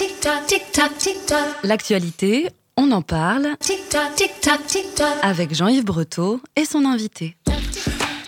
Tic-tac, tic-tac, tic-tac. L'actualité, on en parle Tic-tac, tic-tac, tic-tac. avec Jean-Yves Breteau et son invité.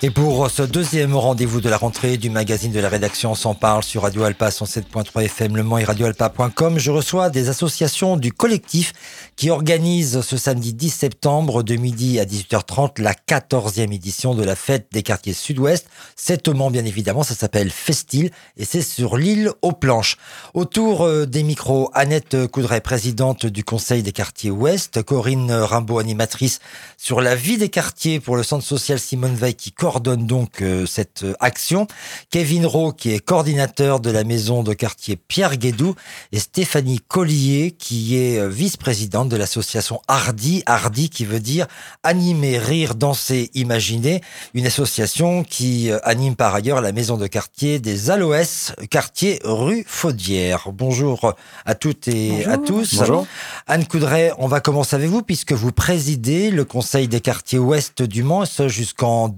Et pour ce deuxième rendez-vous de la rentrée du magazine de la rédaction On s'en parle sur Radio Alpa 107.3 FM Le Mans et radioalpa.com, je reçois des associations du collectif qui organisent ce samedi 10 septembre de midi à 18h30 la 14e édition de la fête des quartiers sud-ouest. C'est au bien évidemment, ça s'appelle Festil et c'est sur l'île aux planches. Autour euh, des micros, Annette Coudray, présidente du conseil des quartiers ouest, Corinne Rimbaud, animatrice sur la vie des quartiers pour le centre social Simone Veil qui coordonne donc euh, cette euh, action. Kevin Rowe qui est coordinateur de la maison de quartier Pierre Guédou et Stéphanie Collier qui est euh, vice-présidente de l'association Hardy. Hardy qui veut dire animer, rire, danser, imaginer. Une association qui euh, anime par ailleurs la maison de quartier des Aloès, quartier rue Faudière. Bonjour à toutes et à tous. Bonjour. Anne Coudray, on va commencer avec vous puisque vous présidez le Conseil des quartiers ouest du Mans, et ce jusqu'en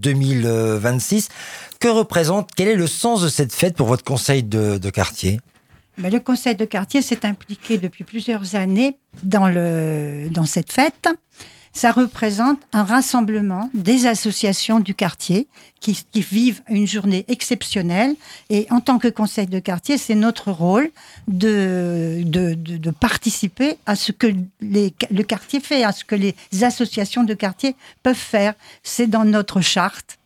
2026. Que représente, quel est le sens de cette fête pour votre conseil de, quartier? Ben, le conseil de quartier s'est impliqué depuis plusieurs années dans, le, dans cette fête. Ça représente un rassemblement des associations du quartier qui, vivent une journée exceptionnelle. Et en tant que conseil de quartier, c'est notre rôle de, de, de, participer à ce que le quartier fait, à ce que les associations de quartier peuvent faire. C'est dans notre charte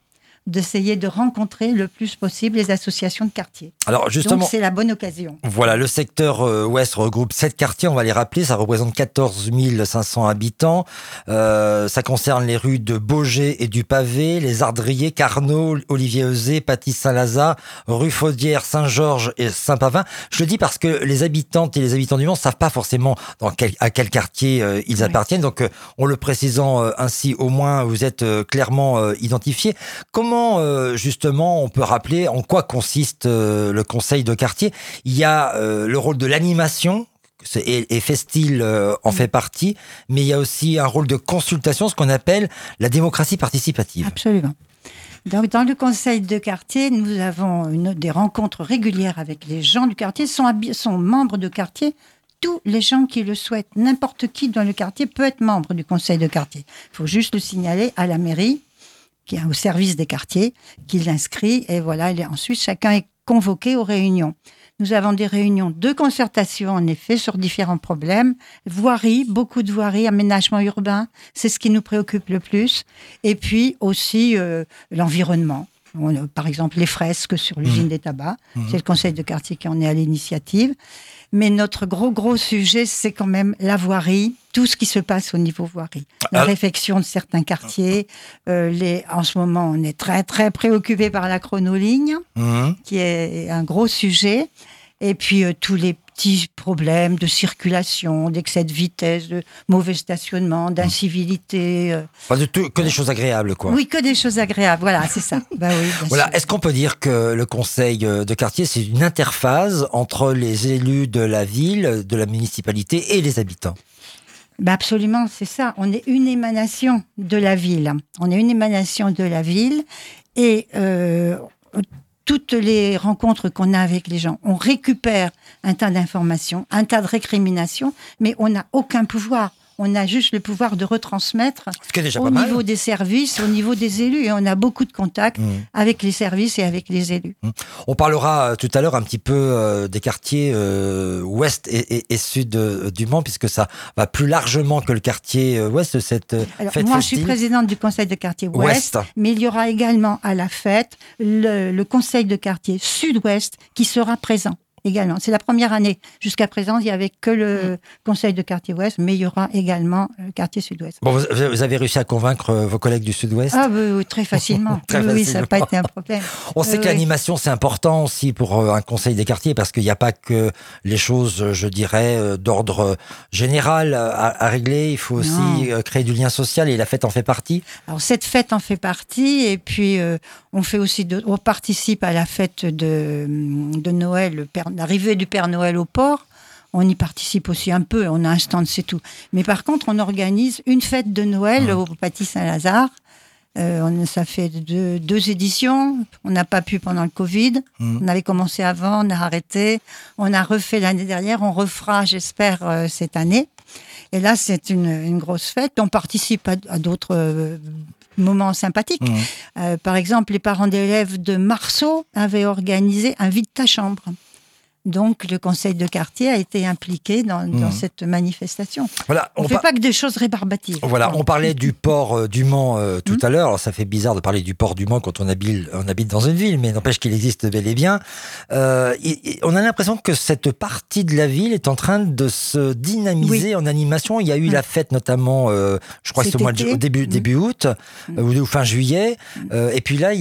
d'essayer de rencontrer le plus possible les associations de quartier. Alors justement, c'est la bonne occasion. voilà, le secteur euh, ouest regroupe sept quartiers, on va les rappeler, ça représente 14 500 habitants. Euh, ça concerne les rues de Beaugé et du Pavé, les Ardriers, Carnot, Olivier Eusé, Patis Saint-Lazare, rue Faudière, Saint-Georges et Saint-Pavin. Je le dis parce que les habitantes et les habitants du Mans savent pas forcément dans quel, à quel quartier euh, ils Oui. appartiennent. Donc, euh, en le précisant ainsi, au moins, vous êtes clairement identifiés. Comment, euh, justement, on peut rappeler en quoi consiste euh, le conseil de quartier? Il y a euh, le rôle de l'animation. Et, et Festil en fait partie, mais il y a aussi un rôle de consultation, ce qu'on appelle la démocratie participative. Absolument. Donc, dans le conseil de quartier, nous avons des rencontres régulières avec les gens du quartier, sont, sont membres de quartier. Tous les gens qui le souhaitent, n'importe qui dans le quartier peut être membre du conseil de quartier. Il faut juste le signaler à la mairie, qui est au service des quartiers, qui l'inscrit, et voilà, et ensuite chacun est convoqué aux réunions. Nous avons des réunions de concertation, en effet, sur différents problèmes. Voirie, beaucoup de voirie, aménagement urbain, c'est ce qui nous préoccupe le plus. Et puis aussi euh, l'environnement. On a, Par exemple, les fresques sur l'usine des tabacs. C'est le conseil de quartier qui en est à l'initiative. Mais notre gros, gros sujet, c'est quand même la voirie, tout ce qui se passe au niveau voirie. La Ah. réfection de certains quartiers. euh, les, en ce moment, on est très, très préoccupé par la chronoligne Mhm. qui est un gros sujet. Et puis euh, tous les petits problèmes de circulation, d'excès de vitesse, de mauvais stationnement, d'incivilité. euh. Pas du tout, que des choses agréables, quoi. Oui, que des choses agréables. Voilà, c'est ça. bah oui, Voilà. Est-ce qu'on peut dire que le conseil euh, de quartier, c'est une interface entre les élus de la ville, de la municipalité et les habitants? Bah absolument, c'est ça. On est une émanation de la ville. On est une émanation de la ville et euh, toutes les rencontres qu'on a avec les gens, on récupère un tas d'informations, un tas de récriminations, mais on n'a aucun pouvoir. On a juste le pouvoir de retransmettre déjà au mal. niveau des services, au niveau des élus. Et on a beaucoup de contacts Mhm. avec les services et avec les élus. On parlera euh, tout à l'heure un petit peu euh, des quartiers euh, ouest et, et- et sud euh, du Mans, puisque ça va plus largement que le quartier ouest, cette euh, Alors, fête moi, je suis présidente du conseil de quartier ouest, Ouest. mais il y aura également à la fête le, le conseil de quartier sud-ouest qui sera présent également. C'est la première année. Jusqu'à présent, il n'y avait que le Mm. conseil de quartier ouest, mais il y aura également le quartier sud-ouest. Bon, vous, vous avez réussi à convaincre euh, vos collègues du sud-ouest Ah oui, très facilement. Très oui, oui, ça n'a pas été un problème. On sait Oui, que oui. l'animation, c'est important aussi pour euh, un conseil des quartiers, parce qu'il n'y a pas que les choses, euh, je dirais, euh, d'ordre euh, général euh, à, à régler. Il faut aussi Non. euh, créer du lien social, et la fête en fait partie. Alors cette fête en fait partie et puis euh, on fait aussi de- on participe à la fête de, de Noël, le Père- l'arrivée du Père Noël au port. On y participe aussi un peu, on a un stand, c'est tout. Mais par contre, on organise une fête de Noël au Patis Saint-Lazare Euh, on, ça fait deux, deux éditions. On n'a pas pu pendant le Covid. Mhm. On avait commencé avant, on a arrêté. On a refait l'année dernière. On refera, j'espère, euh, cette année. Et là, c'est une, une grosse fête. On participe à, à d'autres euh, moments sympathiques. Euh, par exemple, les parents d'élèves de Marceau avaient organisé un vide ta chambre. Donc, le conseil de quartier a été impliqué dans, dans Mhm. cette manifestation. Voilà, On ne fait pa- pas que des choses rébarbatives. Voilà, on parlait du port euh, du Mans euh, tout Mhm. à l'heure. Alors ça fait bizarre de parler du port du Mans quand on habite, on habite dans une ville, mais n'empêche qu'il existe bel et bien. Euh, et- et on a l'impression que cette partie de la ville est en train de se dynamiser en animation. Il y a eu Mhm. la fête notamment, je crois que c'était au, mois de au début, début août ou, fin juillet. Et puis là, il